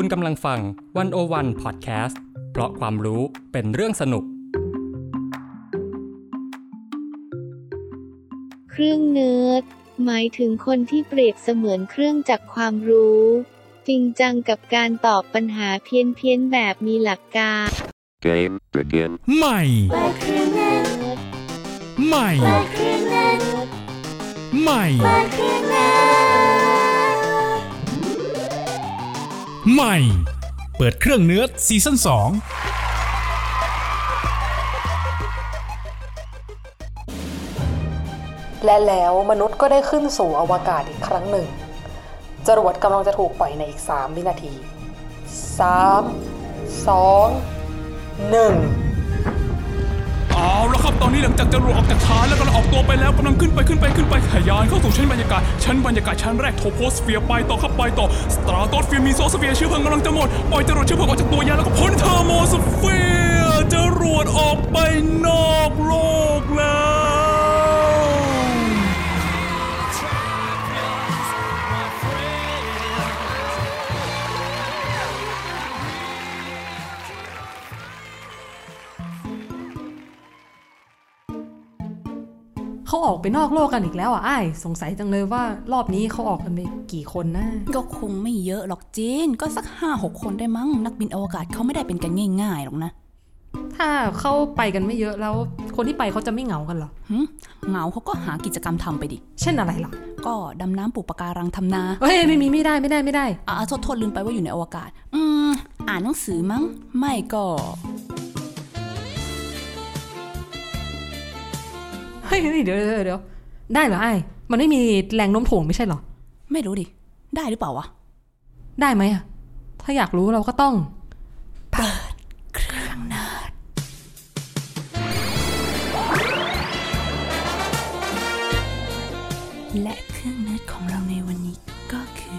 คุณกำลังฟังวันโอวันพอดแคสต์เพราะความรู้เป็นเรื่องสนุก เครื่องเนิร์ดหมายถึงคนที่เปรียบเสมือนเครื่องจักรความรู้ จริงจังกับการตอบปัญหาเพี้ยนเพียนๆแบบมีหลักการ Game begin. ใหม่ ใหม่ ใหม่ ใหม่ เปิดเครื่องเนื้อซีซั่น2และแล้วมนุษย์ก็ได้ขึ้นสู่อวกาศอีกครั้งหนึ่ง จรวดกำลังจะถูกปล่อยในอีก 3 วินาที 3 2 1เอาละครับต อนนี้หลังจากจรวดออกจากฐานแล้วก็ออกตัวไปแล้วกำลังขึ้นไปขึ้นไปขึ้นไปขยานเข้าสู่ชั้นบรรยากาศชั้นบรรยากาศชั้นแรกโทโพสเฟียร์ไปต่อขับไปต่อสตราโตสเฟียร์มีโซสเฟียร์เชื้อเพลิงกำลังจะหมดปล่อยจรวดเชื้อเพลิงออกจากตัวยานแล้วก็พ้นเทอร์โมสเฟียร์จรวดออกไปนอกโลกแล้ว เขาออกไปนอกโลกกันอีกแล้วอะไอ้ายสงสัยจังเลยว่ารอบนี้เขาออกกันไปกี่คนนะ ก็คงไม่เยอะหรอกจีนก็สักห้าหกคนได้มั้งนักบินอวกาศเขาไม่ได้เป็นกันง่ายๆหรอกนะ ถ้าเขาไปกันไม่เยอะแล้ว คนที่ไปเขาจะไม่เหงากันเหรอหึเหงาเขาก็หากิจกรรมทำไปดิ เช่นอะไรล่ะก็ดำน้ำปลูกปะการังทำนา เฮ้ยไม่มีไม่ได้ไม่ได้ไม่ได้ อ่าโทษโทษลืมไปว่าอยู่ในอวกาศ อืม อ่านหนังสือมั้ง ไม่ก็ เฮ้ยเฮ้ยเดี๋ยวเดี๋ยวเดี๋ยวได้เหรอไอ้ายมันไม่มีแรงโน้มถ่วงไม่ใช่เหรอ ไม่รู้ดิ ได้หรือเปล่าวะ ได้ไหมอะถ้าอยากรู้เราก็ต้องและเครื่องเนิร์ดของเราในวันนี้ก็คือ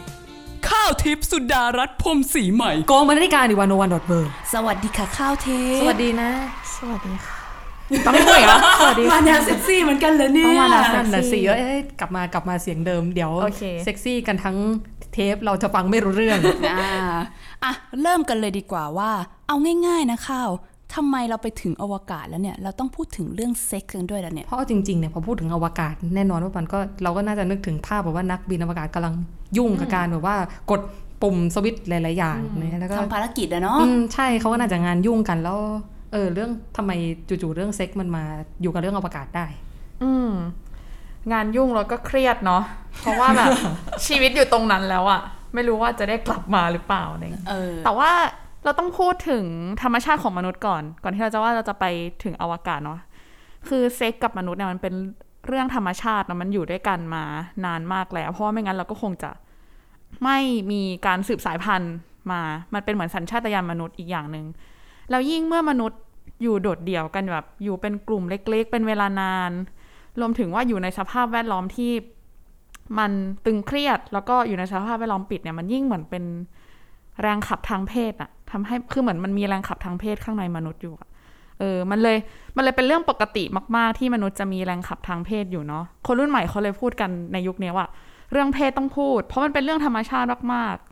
ข้าวทิพย์สุดารัตน์พรหมสีใหม่โกงบรรณาธิการดิวันโนวันดอทเบอร์สวัสดีค่ะข้าวเทสวัสดีนะ สวัสดีค่ะ ต้องไม่พูดอีกเหรอสวัสดีมาแนวเซ็กซี่เหมือนกันเลยเนี่ยต้องมาแนวนั่นน่ะเซ็สิกซี่เอ้ยกลับมากลับมาเสียงเดิมเดี๋ยวโอเคเซ็กซี่กันทั้งเทปเราจะฟังไม่รู้เรื่องอ่าอะเริ่มกันเลยดีกว่าว่า เอาง่าย ๆ นะข้าวทำไมเราไปถึงอวกาศแล้วเนี่ย เราต้องพูดถึงเรื่องเซ็กซ์กันด้วยแล้วเนี่ย เพราะเอาจริงๆเนี่ยพอพูดถึงอวกาศแน่นอนว่ามันก็เราก็น่าจะนึกถึงภาพแบบว่านักบินอวกาศกำลังยุ่งกับการแบบว่ากดปุ่มสวิตช์หลายๆอย่างเนี่ยแล้วก็ทำภารกิจอะเนาะอืมใช่เขาก็น่าจะงานยุ่งกันแล้ว เออเรื่องทำไมจู่ๆเรื่องเซ็กมันมาอยู่กับเรื่องอวกาศได้ อืมงานยุ่งแล้วก็เครียดเนาะเพราะว่าแบบชีวิตอยู่ตรงนั้นแล้วอะไม่รู้ว่าจะได้กลับมาหรือเปล่าอะไรอย่างเงี้ยเออแต่ว่าเราต้องพูดถึงธรรมชาติของมนุษย์ก่อน ก่อนที่เราจะว่าเราจะไปถึงอวกาศเนาะคือเซ็กกับมนุษย์เนี่ยมันเป็นเรื่องธรรมชาติเนอะมันอยู่ด้วยกันมานานมากแล้ว เพราะว่าไม่งั้นเราก็คงจะไม่มีการสืบสายพันธุ์มา มันเป็นเหมือนสัญชาตญาณมนุษย์อีกอย่างหนึ่ง แล้วยิ่งเมื่อมนุษย์อยู่โดดเดี่ยวกันแบบอยู่เป็นกลุ่มเล็กๆ เป็นเวลานาน รวมถึงว่าอยู่ในสภาพแวดล้อมที่มันตึงเครียด แล้วก็อยู่ในสภาพแวดล้อมปิดเนี่ยมันยิ่งเหมือนเป็นแรงขับทางเพศอะทำให้คือเหมือนมันมีแรงขับทางเพศข้างในมนุษย์อยู่เออ มันเลย มันเลยเป็นเรื่องปกติมาก ๆ ที่มนุษย์จะมีแรงขับทางเพศอยู่เนาะ คนรุ่นใหม่เขาเลยพูดกันในยุคนี้ว่า เรื่องเพศต้องพูด เพราะมันเป็นเรื่องธรรมชาติมากๆ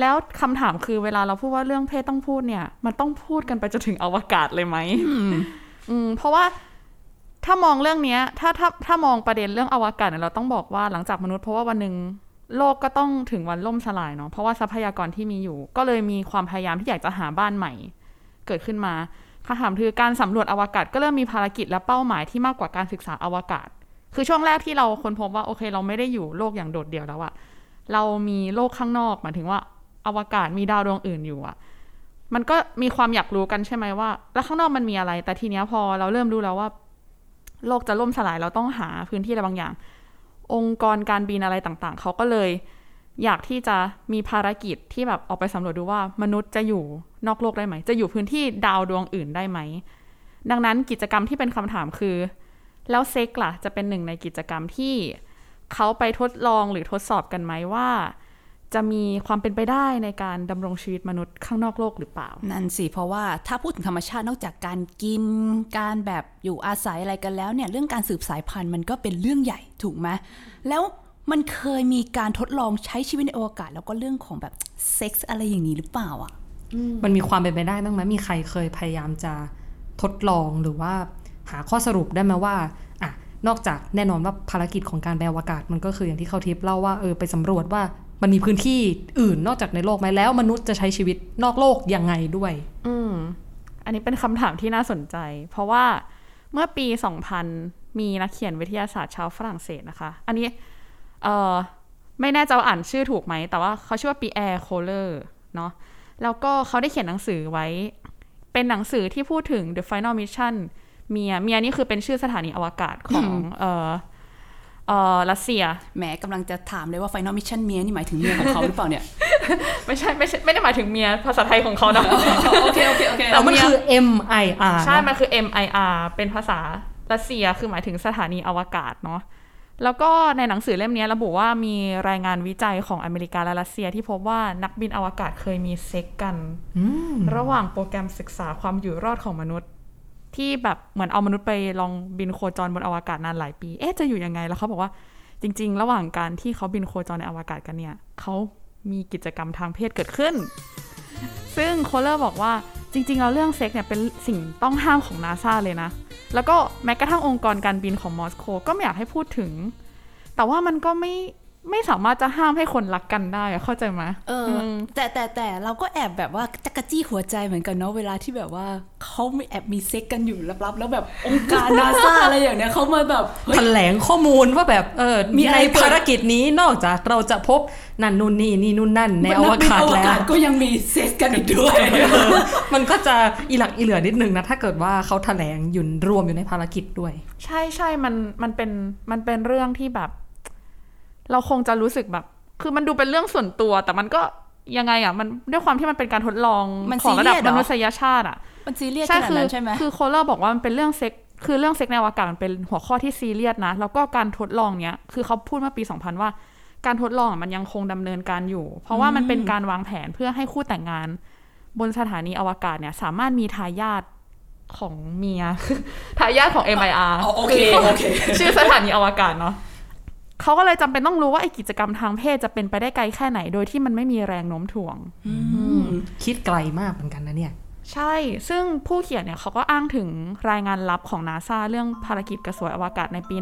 แล้วคำถามคือเวลาเราพูดว่าเรื่องเพศต้องพูดเนี่ย มันต้องพูดกันไปจนถึงอวกาศเลยไหมอืมเพราะว่าถ้ามองเรื่องเนี้ย ถ้าถ้าถ้ามองประเด็นเรื่องอวกาศเนี่ยเราต้องบอกว่าหลังจากมนุษย์เพราะว่าวันหนึ่งโลกก็ต้องถึงวันล่มสลายเนาะเพราะว่าทรัพยากรที่มีอยู่ ก็เลยมีความพยายามที่อยากจะหาบ้านใหม่ เกิดขึ้นมาคำถามคือการสำรวจอวกาศก็เริ่มมีภารกิจและเป้าหมายที่มากกว่าการศึกษาอวกาศ คือช่วงแรกที่เราค้นพบว่าโอเค เราไม่ได้อยู่โลกอย่างโดดเดี่ยวแล้วอะเรามีโลกข้างนอกหมายถึงว่า อวกาศมีดาวดวงอื่นอยู่อะมันก็มีความอยากรู้กันใช่ไหมว่า แล้วข้างนอกมันมีอะไร แต่ทีเนี้ยพอเราเริ่มรู้แล้วว่า โลกจะล่มสลายเราต้องหาพื้นที่อะไรบางอย่าง องค์กรการบินอะไรต่างๆ เขาก็เลย อยากที่จะมีภารกิจที่แบบออกไปสำรวจดูว่ามนุษย์จะอยู่นอกโลกได้ไหม จะอยู่พื้นที่ดาวดวงอื่นได้ไหม ดังนั้นกิจกรรมที่เป็นคำถามคือ แล้วเซ็กล่ะ จะเป็นหนึ่งในกิจกรรมที่เขาไปทดลองหรือทดสอบกันไหมว่า จะมีความเป็นไปได้ในการดำรงชีวิตมนุษย์ข้างนอกโลกหรือเปล่า นั่นสิ เพราะว่าถ้าพูดถึงธรรมชาตินอกจากการกิน การแบบอยู่อาศัยอะไรกันแล้วเนี่ยเรื่องการสืบสายพันธุ์มันก็เป็นเรื่องใหญ่ถูกไหมแล้วมันเคยมีการทดลองใช้ชีวิตในอวกาศ แล้วก็เรื่องของแบบเซ็กส์อะไรอย่างนี้หรือเปล่าอะมันมีความเป็นไปได้บ้างไหมมีใครเคยพยายามจะทดลองหรือว่าหาข้อสรุปได้ไหมว่าอะนอกจากแน่นอนว่าภารกิจของการไปอวกาศมันก็คืออย่างที่เขาทิปเล่าว่าเออไปสำรวจว่า มันมีพื้นที่อื่นนอกจากในโลกไหมแล้ว มนุษย์จะใช้ชีวิตนอกโลกยังไงด้วย อืมอันนี้เป็นคำถามที่น่าสนใจ เพราะว่าเมื่อปี 2000 มีนักเขียนวิทยาศาสตร์ชาวฝรั่งเศสนะคะ อันนี้เออไม่แน่ใจว่าอ่านชื่อถูกไหม แต่ว่าเขาชื่อว่าปีแอร์โคเลอร์เนาะแล้วก็เขาได้เขียนหนังสือไว้ เป็นหนังสือที่พูดถึง The Final Mission เมียเมียนี่คือเป็นชื่อสถานีอวกาศของเออ เออรัสเซียแหมกำลังจะถามเลยว่า Final Mission เมียนี่หมายถึงเมียของเขาหรือเปล่าเนี่ย ไม่ใช่ไม่ใช่ไม่ได้หมายถึงเมียภาษาไทยของเขานะโอเคโอเคโอเคแต่มันคือ M I R ใช่ มันคือ MIR เป็นภาษารัสเซียคือหมายถึงสถานีอวกาศเนาะแล้วก็ในหนังสือเล่มนี้ระบุว่ามีรายงานวิจัยของอเมริกาและรัสเซียที่พบว่านักบินอวกาศเคยมีเซ็กกัน ระหว่างโปรแกรมศึกษาความอยู่รอดของมนุษย์ ที่แบบเหมือนเอามนุษย์ไปลองบินโคจรบนอวกาศนานหลายปี เอ๊ะจะอยู่ยังไง แล้วเขาบอกว่าจริง ๆ ระหว่างการที่เขาบินโคจรในอวกาศกันเนี่ยเขามีกิจกรรมทางเพศเกิดขึ้น ซึ่งโคเลอร์บอกว่าจริง ๆ แล้วเรื่องเซ็กซ์เนี่ยเป็นสิ่งต้องห้ามของนาซาเลยนะ แล้วก็แม้กระทั่งองค์กรการบินของมอสโกก็ไม่อยากให้พูดถึง แต่ว่ามันก็ไม่ ไม่สามารถจะห้ามให้คนรักกันได้อะเข้าใจไหมเอออ แต่แต่แต่เราก็แอบแบบว่าจั๊กจี้หัวใจเหมือนกันเนาะเวลาที่แบบว่าเขาไม่แอบมีเซ็กซ์กันอยู่ลับๆ แล้วแบบองค์การนาซาอะไรอย่างเนี้ยเขามาแบบเฮ้ยแถลงข้อมูลว่าแบบเออมีอะไรในเกิดภารกิจนี้นอกจากเราจะพบนั่นนู่นนี่นี่นู่นนั่นในอวกาศอวแล้กาวศก็ยังมีเซ็กกันอีกด้วย มันก็จะอีหลักอีเหลือนิดนึงนะถ้าเกิดว่าเขาแถลงอยู่รวมอยู่ในภารกิจด้วย ใช่ใช่มันมันเป็นมันเป็นเรื่องที่แบบ เราคงจะรู้สึกแบบ คือมันดูเป็นเรื่องส่วนตัว แต่มันก็ยังไงอะ มันด้วยความที่มันเป็นการทดลองมันของระดับซีเรียสเหรมอนุษยชาติอะ มันซีเรียสขใช่นาดคือนั้นใช่ไหมคือโคลเลอร์บอกว่ามันเป็นเรื่องเซ็กซ์คือเรื่องเซ็กในอวกาศมันเป็นหัวข้อที่ซีเรียสนะ แล้วก็การทดลองเนี้ย คือเขาพูดเมื่อปี 2000 ว่า การทดลองอะมันยังคงดำเนินการอยู่ เพราะว่ามันเป็นการวางแผนเพื่อให้คู่แต่งงาน บนสถานีอวกาศเนี่ย สามารถมีทายาทของเมียทายาทของ MIR อ๋อโอเคโอเค ชื่อสถานีอวกาศเนาะ เขาก็เลยจำเป็นต้องรู้ว่าไอ้กิจกรรมทางเพศจะเป็นไปได้ไกลแค่ไหนโดยที่มันไม่มีแรงโน้มถ่วงคิดไกลมากเหมือนกันนะเนี่ย ใช่ ซึ่งผู้เขียนเนี่ยเขาก็อ้างถึงรายงานลับของนาซาเรื่องภารกิจกระสวยอวกาศในปี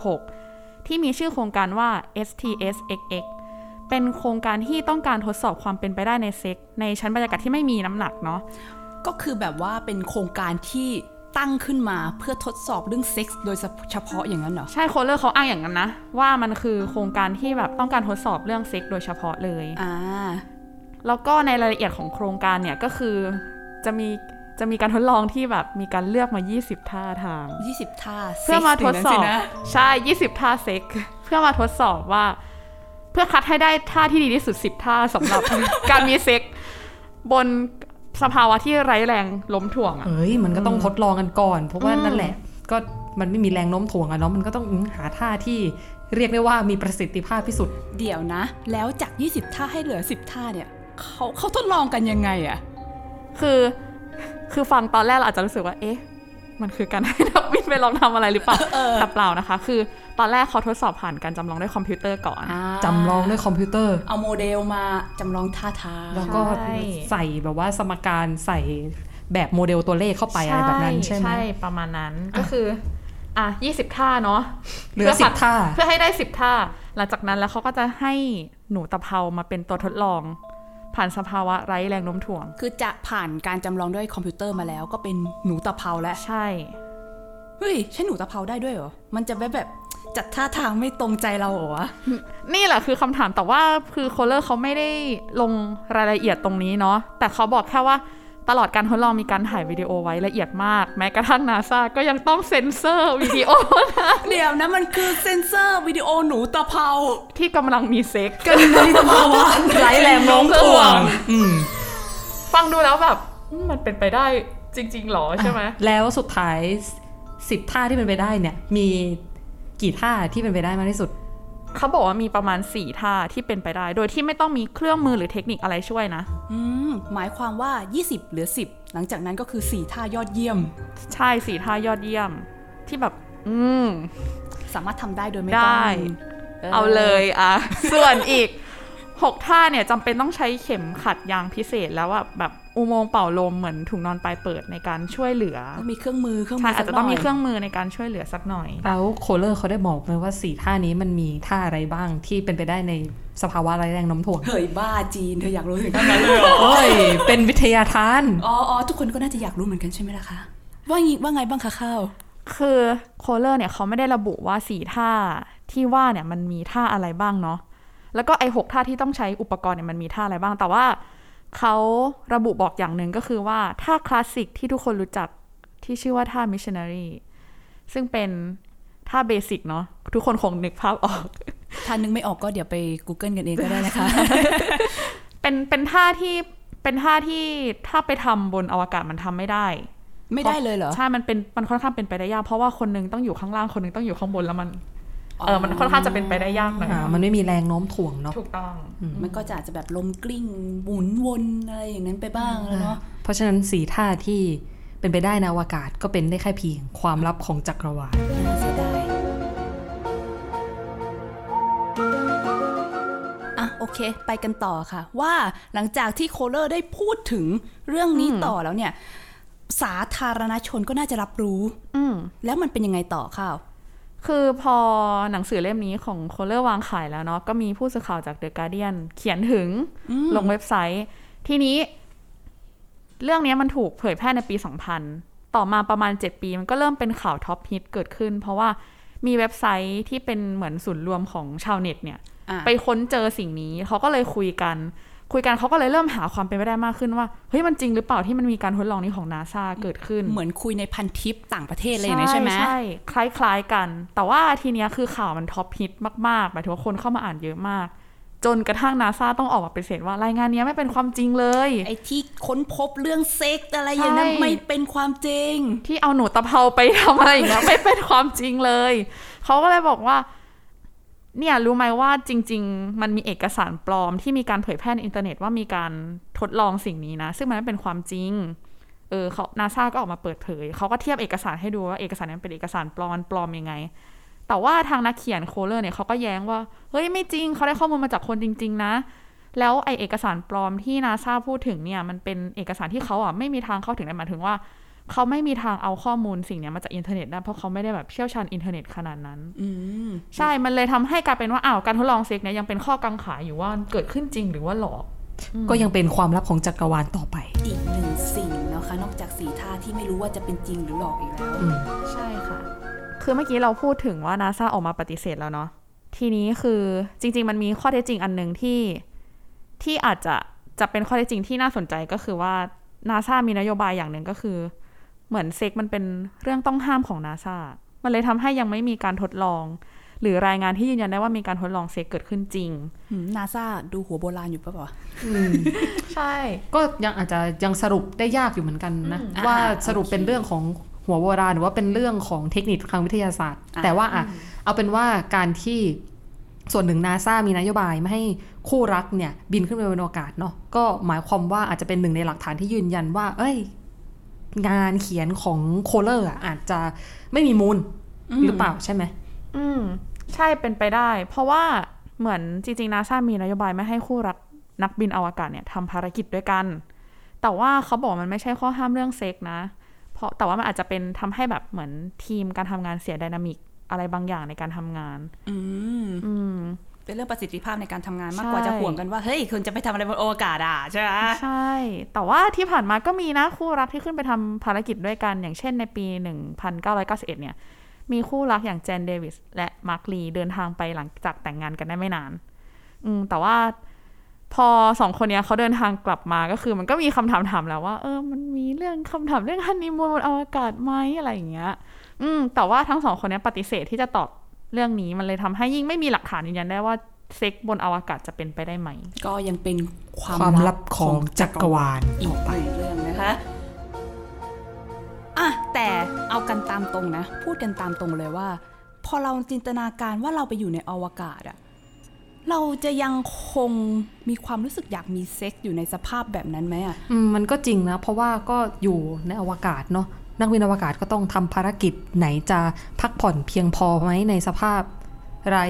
1996 ที่มีชื่อโครงการว่า STS-XX เป็นโครงการที่ต้องการทดสอบความเป็นไปได้ในเซ็กซ์ในชั้นบรรยากาศที่ไม่มีน้ำหนักเนาะก็คือแบบว่าเป็นโครงการที่ ตั้งขึ้นมาเพื่อทดสอบเรื่องเซ็กส์โดยเฉพาะอย่างนั้นเหรอ ใช่โคลเลอร์เขาอ้างอย่างนั้นนะ ว่ามันคือโครงการที่แบบต้องการทดสอบเรื่องเซ็กซ์โดยเฉพาะเลยอ่าแล้วก็ในรายละเอียดของโครงการเนี่ยก็คือจะมีจะมีการทดลองที่แบบมีการเลือกมา 20 ท่าทาง 20 ท่าเพื่อมาทดสอบเซ็กส์ย่งนั้นนะใช่ 20 ท่าเซ็กเพื่อมาทดสอบว่า เพื่อคัดให้ได้ท่าที่ดีที่สุด 10 ท่าสำหรับการมีเซ็กบน สภาวะที่ไร้แรงล้มถ่วงอะเอ้ยมันก็ต้องทดลองกันก่อน เพราะว่านั่นแหละ ก็มันไม่มีแรงโน้มถ่วงอะเนาะมันก็ต้องหาท่าที่เรียกได้ว่ามีประสิทธิภาพที่สุด เดี๋ยวนะ แล้วจาก 20 ท่าให้เหลือ 10 ท่าเนี่ยเขาเขาทดลองกันยังไงอะคือคือฟังตอนแรกเราอาจจะรู้สึกว่า เอ๊ะ มันคือการให้นักบินไปลองทำอะไรหรือเปล่าแต่เปล่านะคะ คือ ตอนแรกเขาทดสอบผ่านการจำลองด้วยคอมพิวเตอร์ก่อนจำลองด้วยคอมพิวเตอร์ เอาโมเดลมาจำลองท่าทางแล้วก็ใช่ใส่แบบว่าสมการใส่แบบโมเดลตัวเลขเข้าไปอะไรแบบนั้นใช่ไหมใช่ประมาณนั้นก็คืออะยี่สิบท่าเนาะเหลือพื่10ท่า เพื่อให้ได้สิบท่า หลังจากนั้นแล้วเขาก็จะให้หนูตะเภามาเป็นตัวทดลอง ผ่านสภาวะไร้แรงโน้มถ่วง คือจะผ่านการจำลองด้วยคอมพิวเตอร์มาแล้ว ก็เป็นหนูตะเภาแล้ว ใช่ เฮ้ย ใช่หนูตะเภาได้ด้วยเหรอ มันจะแบบแบบ จัดท่าทางไม่ตรงใจเราเหรอวะนี่แหละคือคำถามแต่ว่าคือโคลเลอร์เขาไม่ได้ลงรายละเอียดตรงนี้เนาะแต่เขาบอกแค่ว่าตลอดการทดลองมีการถ่ายวิดีโอไว้ละเอียดมาก แม้กระทั่งนาซาก็ยังต้องเซ็นเซอร์วิดีโอเดี๋ยวนะมันคือเซนเซอร์วิดีโอหนูตะเภาที่กำลังมีเซ็กซ์กันในสภาวะไร้แรงโน้มถ่วงอืมฟังดูแล้วแบบอืมมันเป็นไปได้จริง ๆหรอใช่ไหมแล้วสุดท้ายสิบท่าที่เป็นไปได้เนี่ย มี กี่ท่าที่เป็นไปได้มากที่สุด เขาบอกว่ามีประมาณ4ท่าที่เป็นไปได้ โดยที่ไม่ต้องมีเครื่องมือหรือเทคนิคอะไรช่วยนะ อืมหมายความว่า 20เหลือ 10 หลังจากนั้นก็คือ 4 ท่ายอดเยี่ยม ใช่สี่ท่ายอดเยี่ยม ที่แบบ อืม สามารถทำได้โดยไม่ได้ต้องเอาเลยอะ ส่วนอีกหกท่าเนี่ยจำเป็นต้องใช้เข็มขัดยางพิเศษแล้วอะแบบ อุโมงค์เป่าลมเหมือนถุงนอนปลายเปิดในการช่วยเหลือต้องมีเครื่องมือเครื่องมืใช่ออาจจะต้องมีเครื่องมือในการช่วยเหลือสักหน่อย แล้วโคเลอร์เขาได้บอกไหมว่าสี่ท่านี้มันมีท่าอะไรบ้างที่เป็นไปได้ในสภาวะไร้แรงโน้มถ่วง เฮ้ยบ้าจีนเธออยากรู้ถึงขนาดนั้นเลยเหรอโอ้ยเป็นวิทยาทานอ๋ออ๋อทุกคนก็น่าจะอยากรู้เหมือนกันใช่ไหมล่ะคะ ว่างี้ว่าไงบ้างคะข้าว คือโคเลอร์เนี่ยเขาไม่ได้ระบุว่าสี่ท่าที่ว่าเนี่ยมันมีท่าอะไรบ้างเนาะ แล้วก็ไอหกท่าที่ต้องใช้อุปกรณ์เนี่ยมันมีท่าอะไรบ้าง แต่ว่า เขาระบุบอกอย่างหนึ่งก็คือว่าท่าคลาสสิกที่ทุกคนรู้จักที่ชื่อว่าท่า missionary ซึ่งเป็นท่าเบสิกเนาะทุกคนคงนึกภาพออกถ้านึกไม่ออกก็เดี๋ยวไป Google กันเองก็ได้นะคะ เป็นเป็นท่าที่เป็นท่าที่ถ้าไปทำบนอวกาศมันทำไม่ได้ ไม่ได้เลยเหรอ ใช่ มันเป็นมันค่อนข้างเป็นไปได้ยากเพราะว่าคนหนึงต้องอยู่ข้างล่างคนหนึงต้องอยู่ข้างบนแล้วมัน เออมันค่อนข้างจะเป็นไปได้ยากหน่อยอ่ามันไม่มีแรงโน้มถ่วงเนาะถูกต้อง มันก็จะอาจจะแบบลมกลิ้งหมุนวนอะไรอย่างนั้นไปบ้างแล้วเนาะเพราะฉะนั้นสี่ท่าที่เป็นไปได้ในอวกาศก็เป็นได้แค่เพียงความลับของจักรวาลน่าเสียดายอะโอเค ไปกันต่อค่ะ ว่าหลังจากที่โคเลอร์ได้พูดถึงเรื่องนี้ต่อแล้วเนี่ย สาธารณชนก็น่าจะรับรู้อืมแล้วมันเป็นยังไงต่อข้าว คือพอหนังสือเล่มนี้ของโคเลอร์วางขายแล้วเนาะก็มีผู้สื่อข่าวจาก The Guardian เขียนถึงลงเว็บไซต์ ทีนี้ เรื่องนี้มันถูกเผยแพร่ในปี 2000 ต่อมาประมาณ 7 ปี มันก็เริ่มเป็นข่าว top hit เกิดขึ้น เพราะว่ามีเว็บไซต์ที่เป็นเหมือนศูนย์รวมของชาวเน็ตเนี่ยอะไปค้นเจอสิ่งนี้เขาก็เลยคุยกัน คุยกันเขาก็เลยเริ่มหาความเป็นไปได้มากขึ้นว่าเฮ้ยมันจริงหรือเปล่าที่มันมีการทดลองนี้ของนาซาเกิดขึ้น เหมือนคุยในพันทิปต่างประเทศอะไรอย่างนี้ใช่ไหมใช่คล้ายๆกัน แต่ว่าทีเนี้ยคือข่าวมัน top hitมากๆหมายถึงว่าคนเข้ามาอ่านเยอะมาก จนกระทั่งนาซาต้องออกมาปฏิเสธว่ารายงานเนี้ยไม่เป็นความจริงเลย ไอ้ที่ค้นพบเรื่องเซ็กอะไรอย่างนั้นใช่ไม่เป็นความจริง ที่เอาหนูตะเภาไปทำอะไรอย่างเงี้ยไม่เป็นความจริงเลยเขาก็เลยบอกว่า เนี่ยรู้ไหมว่าจริง ๆ มันมีเอกสารปลอมที่มีการเผยแพร่ในอินเทอร์เน็ตว่ามีการทดลองสิ่งนี้นะ ซึ่งมันไม่เป็นความจริง เออเขานาซาก็ออกมาเปิดเผย เขาก็เทียบเอกสารให้ดูว่าเอกสารนั้นเป็นเอกสารปลอมมันปลอมยังไง แต่ว่าทางนักเขียนโคเลอร์เนี่ยเขาก็แย้งว่า เฮ้ยไม่จริง เขาได้ข้อมูลมาจากคนจริง ๆ นะ แล้วไอ้เอกสารปลอมที่นาซาพูดถึงเนี่ย มันเป็นเอกสารที่เขาอะไม่มีทางเข้าถึงได้หมายถึงว่า เขาไม่มีทางเอาข้อมูลสิ่งเนี้ยมาจากอินเทอร์เน็ตได้เพราะเขาไม่ได้แบบเชี่ยวชาญอินเทอร์เน็ตขนาดนั้นอืมใช่ มันเลยทำให้กลายเป็นว่าอ้าวการทดลองเซ็กซ์เนี่ยยังเป็นข้อกังขาอยู่ว่าเกิดขึ้นจริงหรือว่าหลอกก็ยังเป็นความลับของจักรวาลต่อไป อีกหนึ่งสิ่งนะคะ นอกจากสีท่าที่ไม่รู้ว่าจะเป็นจริงหรือหลอกอีกแล้วอืมใช่ค่ะ คือเมื่อกี้เราพูดถึงว่านาซาออกมาปฏิเสธแล้วเนาะทีนี้คือจริง ๆ มันมีข้อเท็จจริงอันหนึ่งที่ที่อาจจะจะเป็นข้อเท็จจริงที่น่าสนใจก็คือว่านาซามีนโยบายอย่างหนึ่งก็คือ เหมือนเซ็กมันเป็นเรื่องต้องห้ามของนาซามันเลยทำให้ยังไม่มีการทดลอง หรือรายงานที่ยืนยันได้ว่ามีการทดลองเซ็กเกิดขึ้นจริงนาซาดูหัวโบราณอยู่ปะวะใช่ ก็ยังอาจจะยังสรุปได้ยากอยู่เหมือนกันนะอืมว่าอ่าสรุปเป็นเรื่องของหัวโบราณหรือว่าเป็นเรื่องของเทคนิคทางวิทยาศาสตร์อะแต่ว่าอะเอาเป็นว่าการที่ส่วนหนึ่งนาซามีนโยบายไม่ให้คู่รักเนี่ยบินขึ้นไปบนอากาศเนาะก็หมายความว่าอาจจะเป็นหนึ่งในหลักฐานที่ยืนยันว่า เอ้ย งานเขียนของโคเลอร์อะอาจจะไม่มีมูลหรือเปล่าใช่ไหมอืม ใช่เป็นไปได้ เพราะว่าเหมือนจริงๆนาซามีนโยบายไม่ให้คู่รักนักบินอวกาศเนี่ยทำภารกิจด้วยกัน แต่ว่าเขาบอกมันไม่ใช่ข้อห้ามเรื่องเซ็กนะ เพราะแต่ว่ามันอาจจะเป็นทำให้แบบเหมือนทีมการทำงานเสียไดนามิกอะไรบางอย่างในการทำงาน อืมอืม เป็นเรื่องประสิทธิภาพในการทำงานมากใช่กว่าจะห่วงกันว่า เฮ้ย คุณจะไปทำอะไรบนอวกาศอะใช่ไหมใช่ แต่ว่าที่ผ่านมาก็มีนะคู่รักที่ขึ้นไปทำภารกิจด้วยกันอย่างเช่นในปี 1991 เนี่ย มีคู่รักอย่างเจนเดวิสและมาร์คลีเดินทางไปหลังจากแต่งงานกันได้ไม่นาน อืมแต่ว่าพอสองคนเนี้ยเขาเดินทางกลับมาก็คือมันก็มีคำถามถามแล้วว่า เออ มันมีเรื่องคำถามเรื่องฮันนีมูนบนอวกาศไหมอะไรอย่างเงี้ย อืมแต่ว่าทั้งสองคนเนี้ยปฏิเสธที่จะตอบ เรื่องนี้มันเลยทำให้ยิ่งไม่มีหลักฐานยืนยันได้ว่าเซ็กซ์บนอวกาศจะเป็นไปได้ไหม ก็ยังเป็นความความลับของจักรวาลอีกหนึ่งเรื่องนะคะอะแต่เอากันตามตรงนะ พูดกันตามตรงเลยว่า พอเราจินตนาการว่าเราไปอยู่ในอวกาศอะเราจะยังคงมีความรู้สึกอยากมีเซ็กซ์อยู่ในสภาพแบบนั้นไหมอะอืมมันก็จริงนะ เพราะว่าก็อยู่ในอวกาศเนาะ นักบินอวกาศก็ต้องทำภารกิจไหนจะพักผ่อนเพียงพอไหมในสภาพไร้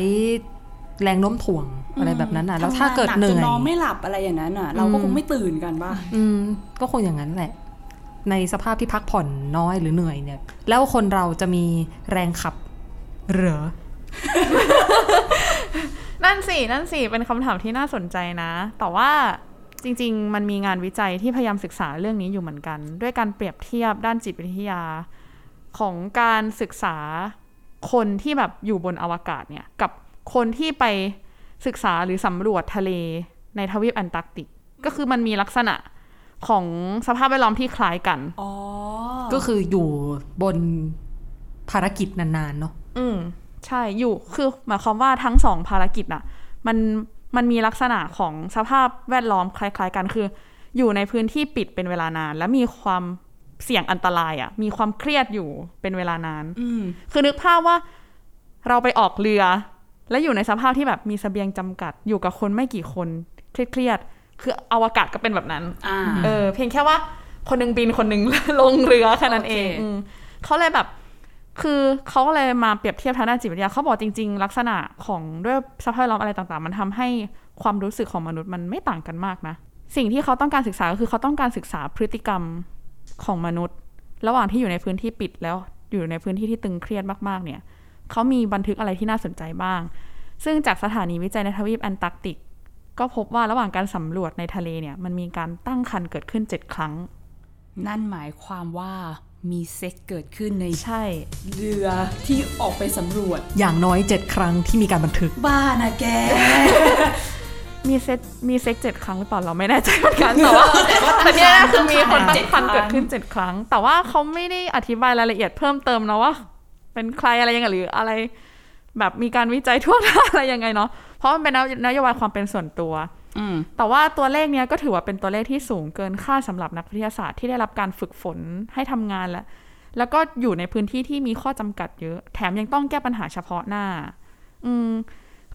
แรงโน้มถ่วงอะไรแบบนั้นอะแล้วถ้าเกิดทำงเหนื่จอยนอนไม่หลับอะไรอย่างนั้นอะ เราก็คงไม่ตื่นกันป่ะอืม ก็คงอย่างนั้นแหละ ในสภาพที่พักผ่อนน้อยหรือเหนื่อยเนี่ย แล้วคนเราจะมีแรงขับเหรอนั่นสิ นั่นสิ เป็นคำถามที่น่าสนใจนะ แต่ว่า จริง ๆ มันมีงานวิจัยที่พยายามศึกษาเรื่องนี้อยู่เหมือนกัน ด้วยการเปรียบเทียบด้านจิตวิทยาของการศึกษาคนที่แบบอยู่บนอวกาศเนี่ยกับคนที่ไปศึกษาหรือสำรวจทะเลในทวีปแอนตาร์กติก ก็คือมันมีลักษณะของสภาพแวดล้อมที่คล้ายกันอ๋อก็คืออยู่บนภารกิจนานๆเนาะอืม ใช่อยู่คือหมายความว่าทั้งสองภารกิจน่ะมัน มันมีลักษณะของสภาพแวดล้อมคล้าย ๆ กันคือ อยู่ในพื้นที่ปิดเป็นเวลานาน และมีความเสี่ยงอันตรายอะ่ะ มีความเครียดอยู่เป็นเวลานานอืมคือนึกภาพว่าเราไปออกเรือ และอยู่ในสภาพที่แบบมีเสบียงจำกัด อยู่กับคนไม่กี่คนเครียดๆคืออวกาศก็เป็นแบบนั้นอ่าเออ เพียงแค่ว่าคนหนึงบินคนหนึงลงเรือแค่นั้นเองโอเคอืมเขาเลยแบบ คือเขาก็เลยมาเปรียบเทียบทางด้านจิตวิทยาเขาบอกจริง ๆ ลักษณะของด้วยสภาพแวดล้อมอะไรต่างๆ มันทำให้ความรู้สึกของมนุษย์มันไม่ต่างกันมากนะ สิ่งที่เขาต้องการศึกษาก็คือเขาต้องการศึกษาพฤติกรรมของมนุษย์ ระหว่างที่อยู่ในพื้นที่ปิดแล้วอยู่ในพื้นที่ที่ตึงเครียดมากๆเนี่ยเขามีบันทึกอะไรที่น่าสนใจบ้าง ซึ่งจากสถานีวิจัยในทวีปแอนตาร์กติก ก็พบว่าระหว่างการสำรวจในทะเลเนี่ยมันมีการตั้งครรภ์เกิดขึ้น 7 ครั้ง นั่นหมายความว่า มีเซ็กซ์เกิดขึ้นในใช่ เรือที่ออกไปสำรวจ อย่างน้อยเจ็ดครั้งที่มีการบันทึก บ้านะแก มีเซ็กซ์มีเซ็กเจ็ดครั้งหรือเปล่าเราไม่แน่ใจเหมือนกันแต่ว่าแต่เนี่ยคือมีคนตั้งครรภ์เกิดขึ้นเจ็ดครั้ง แต่ว่าเขาไม่ได้อธิบายรายละเอียดเพิ่มเติมนะว่า เป็นใครอะไรยังไงหรืออะไร แบบมีการวิจัยทั่วหน้าอะไรยังไงเนาะเพราะมันเป็นนโยบายความเป็นส่วนตัวอืม แต่ว่าตัวเลขเนี้ยก็ถือว่าเป็นตัวเลขที่สูงเกินค่าสำหรับนักวิทยาศาสตร์ที่ได้รับการฝึกฝนให้ทำงานและ แล้วก็อยู่ในพื้นที่ที่มีข้อจำกัดเยอะ แถมยังต้องแก้ปัญหาเฉพาะหน้า อืม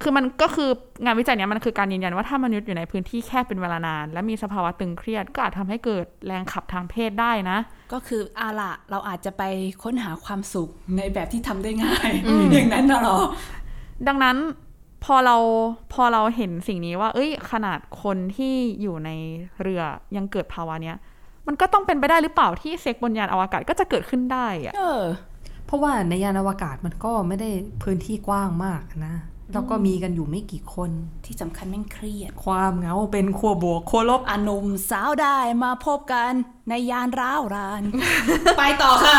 คือมันก็คืองานวิจัยเนี้ยมันคือการยืนยันว่าถ้ามนุษย์อยู่ในพื้นที่แคบเป็นเวลานาน และมีสภาวะตึงเครียดก็อาจทำให้เกิดแรงขับทางเพศได้นะ ก็คืออาละเราอาจจะไปค้นหาความสุขในแบบที่ทำได้ง่าย อย่างนั้นน่ะเหรอดังนั้น พอเราพอเราเห็นสิ่งนี้ว่า เอ้ย ขนาดคนที่อยู่ในเรือยังเกิดภาวะเนี้ยมันก็ต้องเป็นไปได้หรือเปล่าที่เซ็กบนยานอวกาศก็จะเกิดขึ้นได้อะเออ เพราะว่าในยานอวกาศมันก็ไม่ได้พื้นที่กว้างมากนะแล้วก็มีกันอยู่ไม่กี่คนที่สำคัญแม่งเครียด ความเหงาเป็นขั้วบวกขั้วลบอาหนุ่มสาวได้มาพบกันในยานร้าวราน ไปต่อค่ะ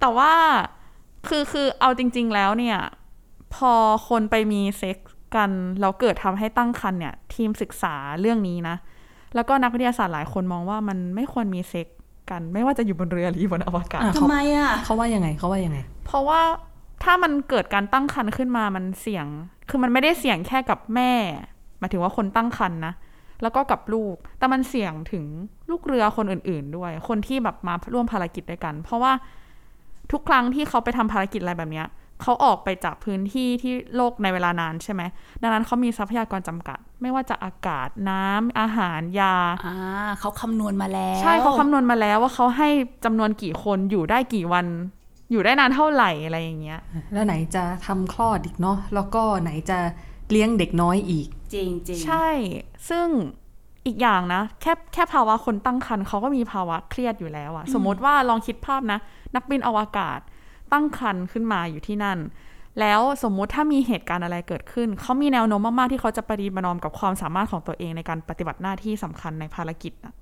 แต่ว่าคือคือเอาจริง ๆ แล้วเนี่ย พอคนไปมีเซ็กส์กันแล้วเกิดทำให้ตั้งครรภ์เนี่ย ทีมศึกษาเรื่องนี้นะ แล้วก็นักวิทยาศาสตร์หลายคนมองว่ามันไม่ควรมีเซ็กส์กัน ไม่ว่าจะอยู่บนเรือหรืออยู่บนอวกาศอะทำไมอะเขาว่ายังไงเขาว่ายังไง เพราะว่าถ้ามันเกิดการตั้งครรภ์ขึ้นมามันเสี่ยง คือมันไม่ได้เสี่ยงแค่กับแม่หมายถึงว่าคนตั้งครรภ์นะแล้วก็กับลูก แต่มันเสี่ยงถึงลูกเรือคนอื่น ๆ ด้วย คนที่แบบมาร่วมภารกิจด้วยกัน เพราะว่าทุกครั้งที่เขาไปทำภารกิจอะไรแบบเนี้ย เขาออกไปจากพื้นที่ที่โลกในเวลานานใช่ไหม ดังนั้นเขามีทรัพยากรจำกัด ไม่ว่าจะอากาศน้ำอาหารยาอ่าเขาคำนวณมาแล้ว ใช่เขาคำนวณมาแล้วว่าเขาให้จำนวนกี่คนอยู่ได้กี่วัน อยู่ได้นานเท่าไหร่อะไรอย่างเงี้ย แล้วไหนจะทำคลอดอีกเนาะแล้วก็ไหนจะเลี้ยงเด็กน้อยอีก จริงจริงใช่ ซึ่งอีกอย่างนะ แค่แค่ภาวะคนตั้งครรภ์เขาก็มีภาวะเครียดอยู่แล้วอะสมมติว่าลองคิดภาพนะ นักบินอวกาศ ตั้งครรภ์ขึ้นมาอยู่ที่นั่น แล้วสมมุติถ้ามีเหตุการณ์อะไรเกิดขึ้น เขามีแนวโน้มมาก ๆ ที่เขาจะปฏิบัตินอมกับความสามารถของตัวเองในการปฏิบัติหน้าที่สำคัญในภารกิจอะ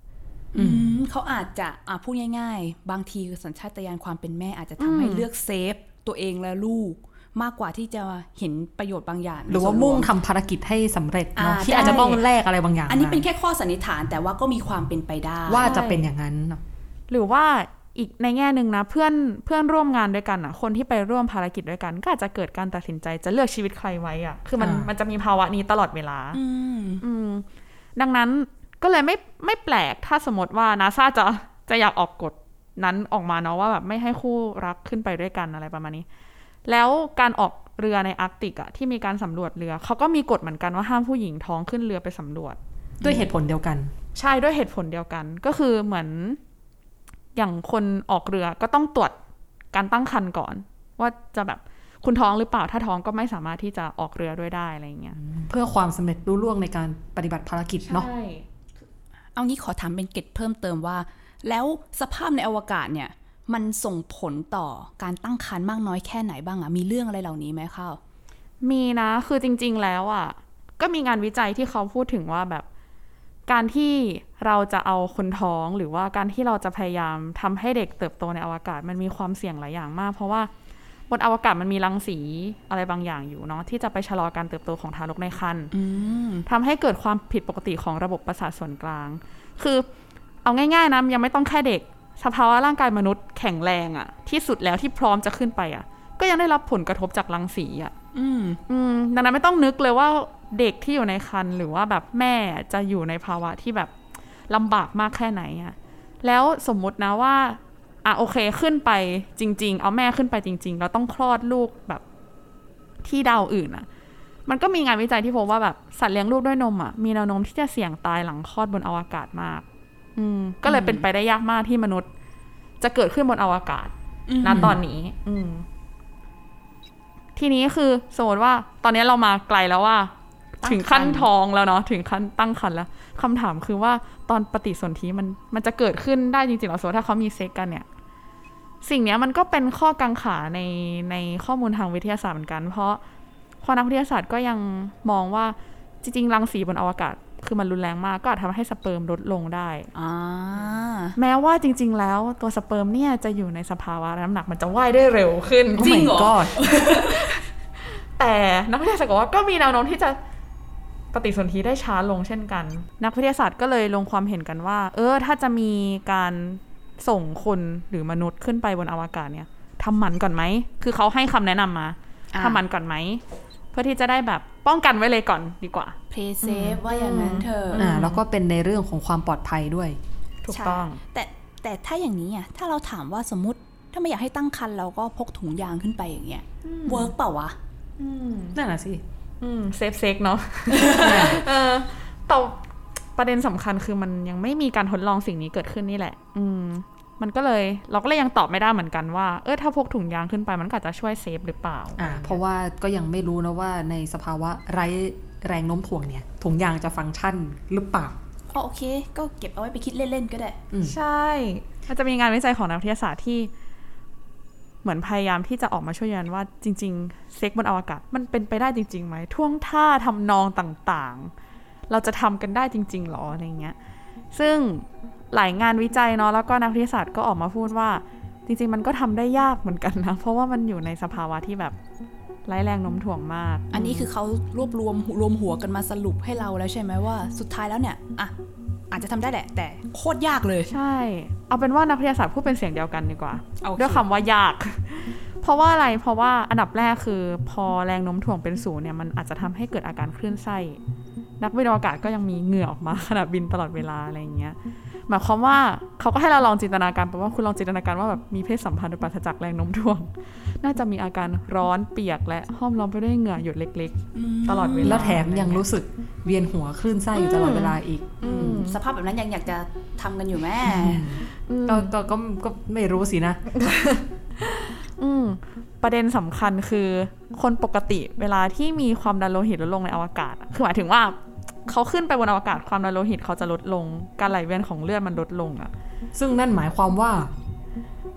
อืมเขาอาจจะอะพูดง่าย ๆ บางทีสัญชาตญาณความเป็นแม่อาจจะทำให้เลือกเซฟตัวเองและลูกมากกว่าที่จะเห็นประโยชน์บางอย่าง หรือว่าในส่นมุ่งรทำภารกิจให้สำเร็จเนาะอ่าที่อาจจะใช่ต้องแลกอะไรบางอย่าง อันนี้มาเป็นแค่ข้อสันนิษฐานแต่ว่าก็มีความเป็นไปได้ ว่าจะเป็นอย่างนั้นเนาะหรือว่า อีกในแง่หนึ่งนะเพื่อนเพื่อนร่วมงานด้วยกันอะคนที่ไปร่วมภารกิจด้วยกัน ก็อาจจะเกิดการตัดสินใจจะเลือกชีวิตใครไว้อะคือมันอ่ามัมันจะมีภาวะนี้ตลอดเวลาอืมอืมดังนั้นก็เลยไม่ไม่แปลกถ้าสมมติว่านาซาจะจะอยากออกกฎนั้นออกมาเนาะว่าแบบไม่ให้คู่รักขึ้นไปด้วยกันอะไรประมาณนี้ แล้วการออกเรือในอาร์กติกอะที่มีการสำรวจเรือเขาก็มีกฎเหมือนกันว่าห้ามผู้หญิงท้องขึ้นเรือไปสำรวจ ด้วยเหตุผลเดียวกัน ใช่ด้วยเหตุผลเดียวกัน ก็คือเหมือน อย่างคนออกเรือก็ต้องตรวจการตั้งครรภ์ก่อน ว่าจะแบบคุณท้องหรือเปล่าถ้าท้องก็ไม่สามารถที่จะออกเรือด้วยได้อะไรอย่างเงี้ยเพื่อความสำเร็จรุ่ล่วงในการปฏิบัติภารกิจเนาะเอางี้ขอถามเป็นเกร็ดเพิ่มเติมว่า แล้วสภาพในอวกาศเนี่ย มันส่งผลต่อการตั้งครรภ์มากน้อยแค่ไหนบ้างอะมีเรื่องอะไรเหล่านี้ไหมข้าวมีนะคือจริง ๆ แล้วอะก็มีงานวิจัยที่เขาพูดถึงว่าแบบ การที่เราจะเอาคนท้องหรือว่าการที่เราจะพยายามทำให้เด็กเติบโตในอวกาศมันมีความเสี่ยงหลายอย่างมาก เพราะว่าบนอวกาศมันมีรังสีอะไรบางอย่างอยู่เนาะที่จะไปชะลอการเติบโตของทารกในครรภ์อืมทำให้เกิดความผิดปกติของระบบประสาทส่วนกลาง คือเอาง่ายๆนะยังไม่ต้องแค่เด็ก สภาวะร่างกายมนุษย์แข็งแรงอะที่สุดแล้วที่พร้อมจะขึ้นไปอะก็ยังได้รับผลกระทบจากรังสีอะ อืมอืมดังนั้นไม่ต้องนึกเลยว่าเด็กที่อยู่ในครรภ์หรือว่าแบบแม่จะอยู่ในภาวะที่แบบลำบากมากแค่ไหนอะแล้วสมมุตินะว่าอะโอเคขึ้นไปจริง ๆ เอาแม่ขึ้นไปจริง ๆ เราต้องคลอดลูกแบบที่ดาวอื่นอะมันก็มีงานวิจัยที่พบว่าแบบสัตว์เลี้ยงลูกด้วยนมอะมีแนวโน้มที่จะเสี่ยงตายหลังคลอดบนอวกาศมาก อืม ก็เลยเป็นไปได้ยากมากที่มนุษย์ จะเกิดขึ้นบนอวกาศณตอนนี้ อืม ทีนี้คือสมมติว่าตอนนี้เรามาไกลแล้วว่าตั้งถึงขั้นครรภ์ท้องแล้วเนาะถึงขั้นตั้งครรภ์แล้วคำถามคือว่าตอนปฏิสนธิมันมันจะเกิดขึ้นได้จริงๆเหรอสมมติถ้าเขามีเซ็กซ์กันเนี่ย สิ่งเนี้ยมันก็เป็นข้อกังขาในในข้อมูลทางวิทยาศาสตร์เหมือนกัน เพราะพอนักวิทยาศาสตร์ก็ยังมองว่าจริงๆรังสีบนอวกาศ คือมันรุนแรงมากก็อาจทำให้สเปิร์มลดลงได้อ่าแม้ว่าจริง ๆ แล้วตัวสเปิร์มเนี่ยจะอยู่ในสภาวะน้ำหนักมันจะว่ายได้เร็วขึ้นจริงเหรอก็แต่นักวิทยาศาสตร์บอกว่าก็มีแนวโน้มที่จะปฏิสนธิได้ช้าลงเช่นกัน นักวิทยาศาสตร์ก็เลยลงความเห็นกันว่า เออ ถ้าจะมีการส่งคนหรือมนุษย์ขึ้นไปบนอวกาศเนี่ยทำหมันก่อนไหม คือเขาให้คำแนะนำมาอ่าทำหมันก่อนไหม เพื่อที่จะได้แบบป้องกันไว้เลยก่อนดีกว่าเพย์เซฟว่าอย่างนั้นเถอะอ่าแล้วก็เป็นในเรื่องของความปลอดภัยด้วย ถูกต้องใช่แต่แต่ถ้าอย่างนี้อะถ้าเราถามว่าสมมติถ้าไม่อยากให้ตั้งครรภ์เราก็พกถุงยางขึ้นไปอย่างเงี้ย work เปล่าวะนั่นแหะสิอืม safe sex เนาะเออแต่ประเด็นสำคัญคือมันยังไม่มีการทดลองสิ่งนี้เกิดขึ้นนี่แหละ อืม มันก็เลยเราก็เลยยังตอบไม่ได้เหมือนกันว่าเออถ้าพกถุงยางขึ้นไปมันก็อาจจะช่วย safe หรือเปล่าอ่าเพราะว่าก็ยังไม่รู้นะว่าในสภาวะไร้แรงโน้มถ่วงเนี่ยถุงยางจะฟังก์ชันหรือเปล่าอ๋อโอเค ก็เก็บเอาไว้ไปคิดเล่นๆก็ได้ ใช่มันจะมีงานวิจัยของนักวิทยาศาสตร์ที่ เหมือนพยายามที่จะออกมาช่วยยืนยันว่าจริง ๆ เซ็กบนอวกาศมันเป็นไปได้จริงๆไหมท่วงท่าทำนองต่างๆ เราจะทำกันได้จริงๆหรออะไรเงี้ย ซึ่ง หลายงานวิจัยเนาะแล้วก็นักวิทยาศาสตร์ก็ออกมาพูดว่า จริงๆ มันก็ทำได้ยากเหมือนกันนะ เพราะว่ามันอยู่ในสภาวะที่แบบไร้แรงโน้มถ่วงมาก อันนี้คือเขารวบรวมรวมหัวกันมาสรุปให้เราแล้วใช่ไหมว่าสุดท้ายแล้วเนี่ยอะอาจจะทำได้แหละ แต่โคตรยากเลย ใช่ เอาเป็นว่านักวิทยาศาสตร์พูดเป็นเสียงเดียวกันดีกว่าโอเคด้วยคำว่ายาก เพราะว่าอะไร เพราะว่าอันดับแรกคือ พอแรงโน้มถ่วงเป็นศูนย์เนี่ยมันอาจจะทำให้เกิดอาการคลื่นไส้ นักวิทยาศาสตร์ก็ยังมีเหงื่อออกมาขณะบินตลอดเวลาอะไรอย่างเงี้ยหมายความว่าเขาก็ให้เราลองจินตนาการไปว่าคุณลองจินตนาการว่าแบบมีเพศสัมพันธ์โดยปราศจากแรงโน้มถ่วง น่าจะมีอาการร้อนเปียกและห้อมล้อมไปด้วยเหงื่อหยดเล็ก ๆ ตลอดเวลาแล้วแถมยังรู้สึกเวียนหัวคลื่นไส้อยู่ตลอดเวลาอีกอืมสภาพแบบนั้นยังอยากจะทำกันอยู่แม่ก็ก็ก็ก็ไม่รู้สินะอืมประเด็นสำคัญคือคนปกติเวลาที่มีความดันโลหิตลดลงในอวกาศอะคือหมายถึงว่า เขาขึ้นไปบนอวกาศความดันโลหิตเขาจะลดลง การไหลเวียนของเลือดมันลดลงอะซึ่งนั่นหมายความว่า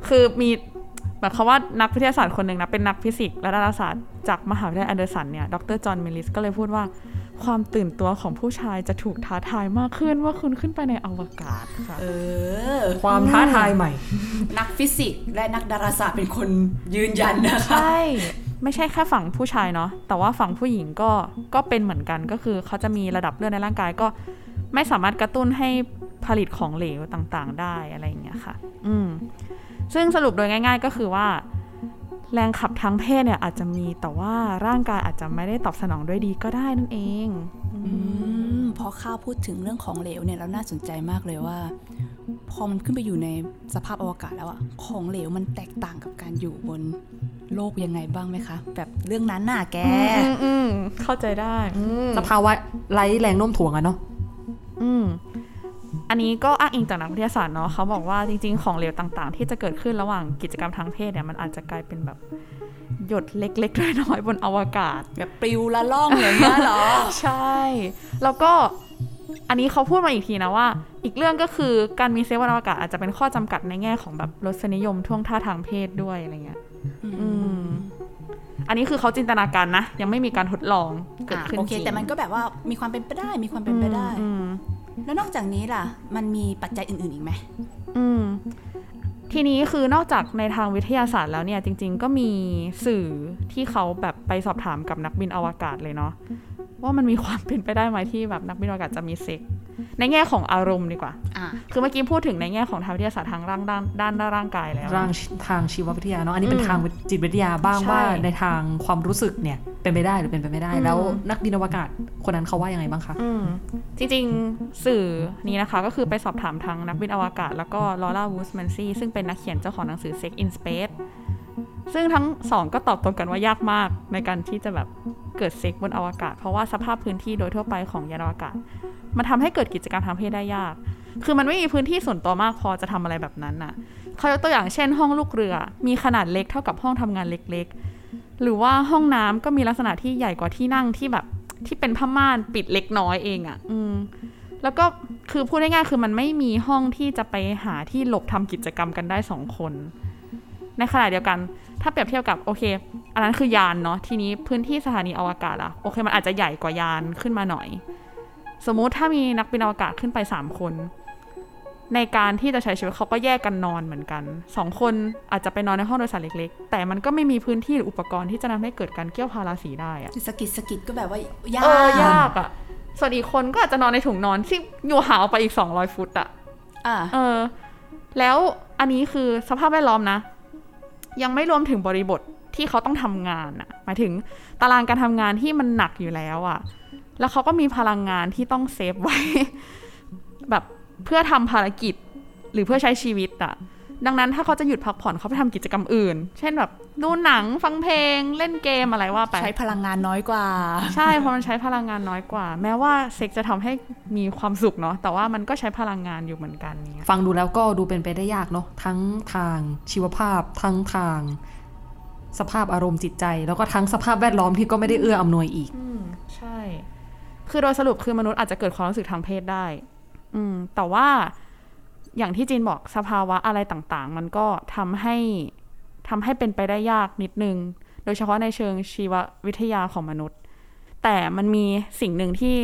คือมีหมายความว่านักวิทยาศาสตร์คนหนึ่งนะเป็นนักฟิสิกส์และดาราศาสตร์จากมหาวิทยาลัยแอนเดอร์สันเนี่ยดรจอห์นมิลลิสก็เลยพูดว่า ความตื่นตัวของผู้ชายจะถูกท้าทายมากขึ้นว่าคุณขึ้นไปในอวกาศค่ะเออ ความท้าทายใหม่ นักฟิสิกส์และนักดาราศาสตร์เป็นคนยืนยันนะคะ ใช่ ไม่ใช่แค่ฝั่งผู้ชายเนาะแต่ว่าฝั่งผู้หญิงก็ก็เป็นเหมือนกันก็คือเขาจะมีระดับเลือดในร่างกายก็ไม่สามารถกระตุ้นให้ผลิตของเหลวต่างๆ ได้อะไรอย่างเงี้ยค่ะ อืมซึ่งสรุปโดยง่าย ๆ ก็คือว่า แรงขับทางเพศเนี่ยอาจจะมีแต่ว่าร่างกายอาจจะไม่ได้ตอบสนองด้วยดีก็ได้นั่นเองอืมพอข้าวพูดถึงเรื่องของเหลวเนี่ยเราน่าสนใจมากเลยว่า พอมันขึ้นไปอยู่ในสภาพอวกาศแล้วอะของเหลวมันแตกต่างกับการอยู่บนโลกยังไงบ้างไหมคะ แบบเรื่องนั้นน่ะแกอืมอืมเข้าใจได้อืมสภาวะไร้แรงโน้มถ่วงอะเนาะ อืมอันนี้ก็อ้างอิงจากนักวิทยาศาสตร์เนาะเขาบอกว่าจริง ๆ ของเหลวต่างๆ ที่จะเกิดขึ้นระหว่างกิจกรรมทางเพศเนี่ยมันอาจจะกลายเป็นแบบหยดเล็กๆน้อยๆบนอวกาศ แบบปลิวละล่องอย่างเงี้ยเหรอ ใช่ แล้วก็อันนี้เขาพูดมาอีกทีนะว่า อีกเรื่องก็คือการมีเซลล์บนอวกาศอาจจะเป็นข้อจำกัดในแง่ของแบบรสนิยมท่วงท่าทางเพศด้วยอะไรเงี้ยอืมอันนี้คือเขาจินตนาการนะ ยังไม่มีการทดลองเกิดอะขึ้นโอเคจริงแต่มันก็แบบว่ามีความเป็นไปได้มีความเป็นไปได้อืม แล้วนอกจากนี้ล่ะ มันมีปัจจัยอื่น ๆ อีกไหมอืมทีนี้คือนอกจากในทางวิทยาศาสตร์แล้วเนี่ย จริง ๆ ก็มีสื่อที่เขาแบบไปสอบถามกับนักบินอวกาศเลยเนาะ ว่ามันมีความเป็นไปได้ไหมที่แบบนักบินอวกาศจะมีเซ็กซ์ในแง่ของอารมณ์ดีกว่าอะคือเมื่อกี้พูดถึงในแง่ของทางวิทยาศาสตร์ทางร่างด้านด้านร่างกายแล้วร่างทางชีววิทยาเนาะ อันนี้เป็นอืมทางจิตวิทยาบ้างใช่ว่าในทางความรู้สึกเนี่ยเป็นไปได้หรือเป็นไปไม่ได้อืมแล้วนักบินอวกาศคนนั้นเขาว่ายังไงบ้างคะอืมจริงๆสื่อนี้นะคะก็คือไปสอบถามทางนักบินอวกาศ แล้วก็ลอร่าวูดแมนซีซึ่งเป็นนักเขียนเจ้าของหนังสือ Sex in Space ซึ่งทั้งสองก็ตอบตรงกันว่ายากมากในการที่จะแบบเกิดเซ็กบนอวกาศ เพราะว่าสภาพพื้นที่โดยทั่วไปของยานอวกาศ มันทำให้เกิดกิจกรรมทางเพศได้ยาก คือมันไม่มีพื้นที่ส่วนตัวมากพอจะทำอะไรแบบนั้นน่ะเขายกตัวอย่างเช่น ห้องลูกเรือ มีขนาดเล็กเท่ากับห้องทำงานเล็กๆ หรือว่าห้องน้ำก็มีลักษณะที่ใหญ่กว่าที่นั่งที่แบบที่เป็นผ้าม่านปิดเล็กน้อยเองอะ่ะ อืมแล้วก็คือพูดง่ายๆคือมันไม่มีห้องที่จะไปหาที่หลบทำกิจกรรมกันได้สองคน ในขณะเดียวกัน ถ้าเปรียบเทียบกับโอเค อันนั้นคือยานเนาะทีนี้พื้นที่สถานีอวกาศอะโอเคมันอาจจะใหญ่กว่ายานขึ้นมาหน่อย สมมุติถ้ามีนักบินอวกาศขึ้นไปสามคน ในการที่จะใช้ชีวิตเขาก็แยกกันนอนเหมือนกันสองคนอาจจะไปนอนในห้องโดยสารเล็กๆ แต่มันก็ไม่มีพื้นที่หรืออุปกรณ์ที่จะทำให้เกิดการเกี่ยวพาราสีได้อะสกิดสกิดก็แบบว่ายาเออยากอะส่วนอีกคนก็อาจจะนอนในถุงนอนที่อยู่ห่างออกไปอีก 200 ฟุตอะอะเออ แล้วอันนี้คือสภาพแวดล้อมนะ ยังไม่รวมถึงบริบทที่เขาต้องทำงานอะหมายถึงตารางการทำงานที่มันหนักอยู่แล้วอะแล้วเขาก็มีพลังงานที่ต้องเซฟไว้ แบบเพื่อทำภารกิจหรือเพื่อใช้ชีวิตอะ ดังนั้นถ้าเขาจะหยุดพักผ่อนเขาไปทำกิจกรรมอื่น เช่นแบบดูหนังฟังเพลง เล่นเกมอะไรว่าไปใช้พลังงานน้อยกว่า ใช่เพราะมันใช้พลังงานน้อยกว่า แม้ว่าเซ็กจะทำให้มีความสุขเนาะแต่ว่ามันก็ใช้พลังงานอยู่เหมือนกันเนี่ยฟังดูแล้วก็ดูเป็นไปได้ยากเนาะทั้งทางชีวภาพ ทั้งทาง สภาพอารมณ์จิตใจ แล้วก็ทั้งสภาพแวดล้อมที่ก็ไม่ได้เอื้ออำนวยอีกอืมใช่ คือโดยสรุปคือมนุษย์อาจจะเกิดความรู้สึกทางเพศได้ อืมแต่ว่า อย่างที่จีนบอกสภาวะอะไรต่างๆ มันก็ทำให้ทำให้เป็นไปได้ยากนิดนึง โดยเฉพาะในเชิงชีววิทยาของมนุษย์ แต่มันมีสิ่งหนึ่งที่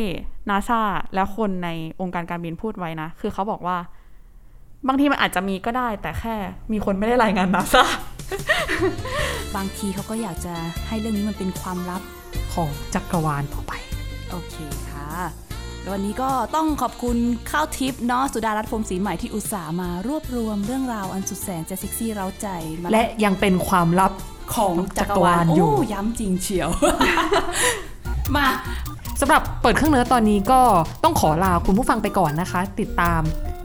นาซาและคนในองค์การการบินพูดไว้นะ คือเขาบอกว่า บางทีมันอาจจะมีก็ได้ แต่แค่มีคนไม่ได้รายงานนาซาบางทีเขาก็อยากจะให้เรื่องนี้มันเป็นความลับของจักรวาลต่อไป โอเคค่ะแล้ ววันนี้ก็ต้องขอบคุณข้าวทิพย์เนาะสุดารัตน์พรหมศรีใหม่ที่อุตส่าห์มารวบรวมเรื่องราวอันสุดแสนจะเซ็กซี่เร้าใจมาและยังเป็นความลับของจักรวาลอยู่โอ้ย้ำจริงเชียว มาสำหรับเปิดเครื่องเนิร์ดตอนนี้ก็ต้องขอลาคุณผู้ฟังไปก่อนนะคะ ติดตาม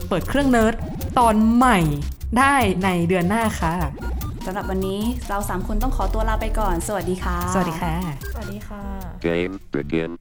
เปิดเครื่องเนิร์ดตอนใหม่ได้ในเดือนหน้าค่ะสำหรับวันนี้เราสามคนต้องขอตัวลาไปก่อน สวัสดีค่ะ สวัสดีค่ะ สวัสดีค่ะ Game begin.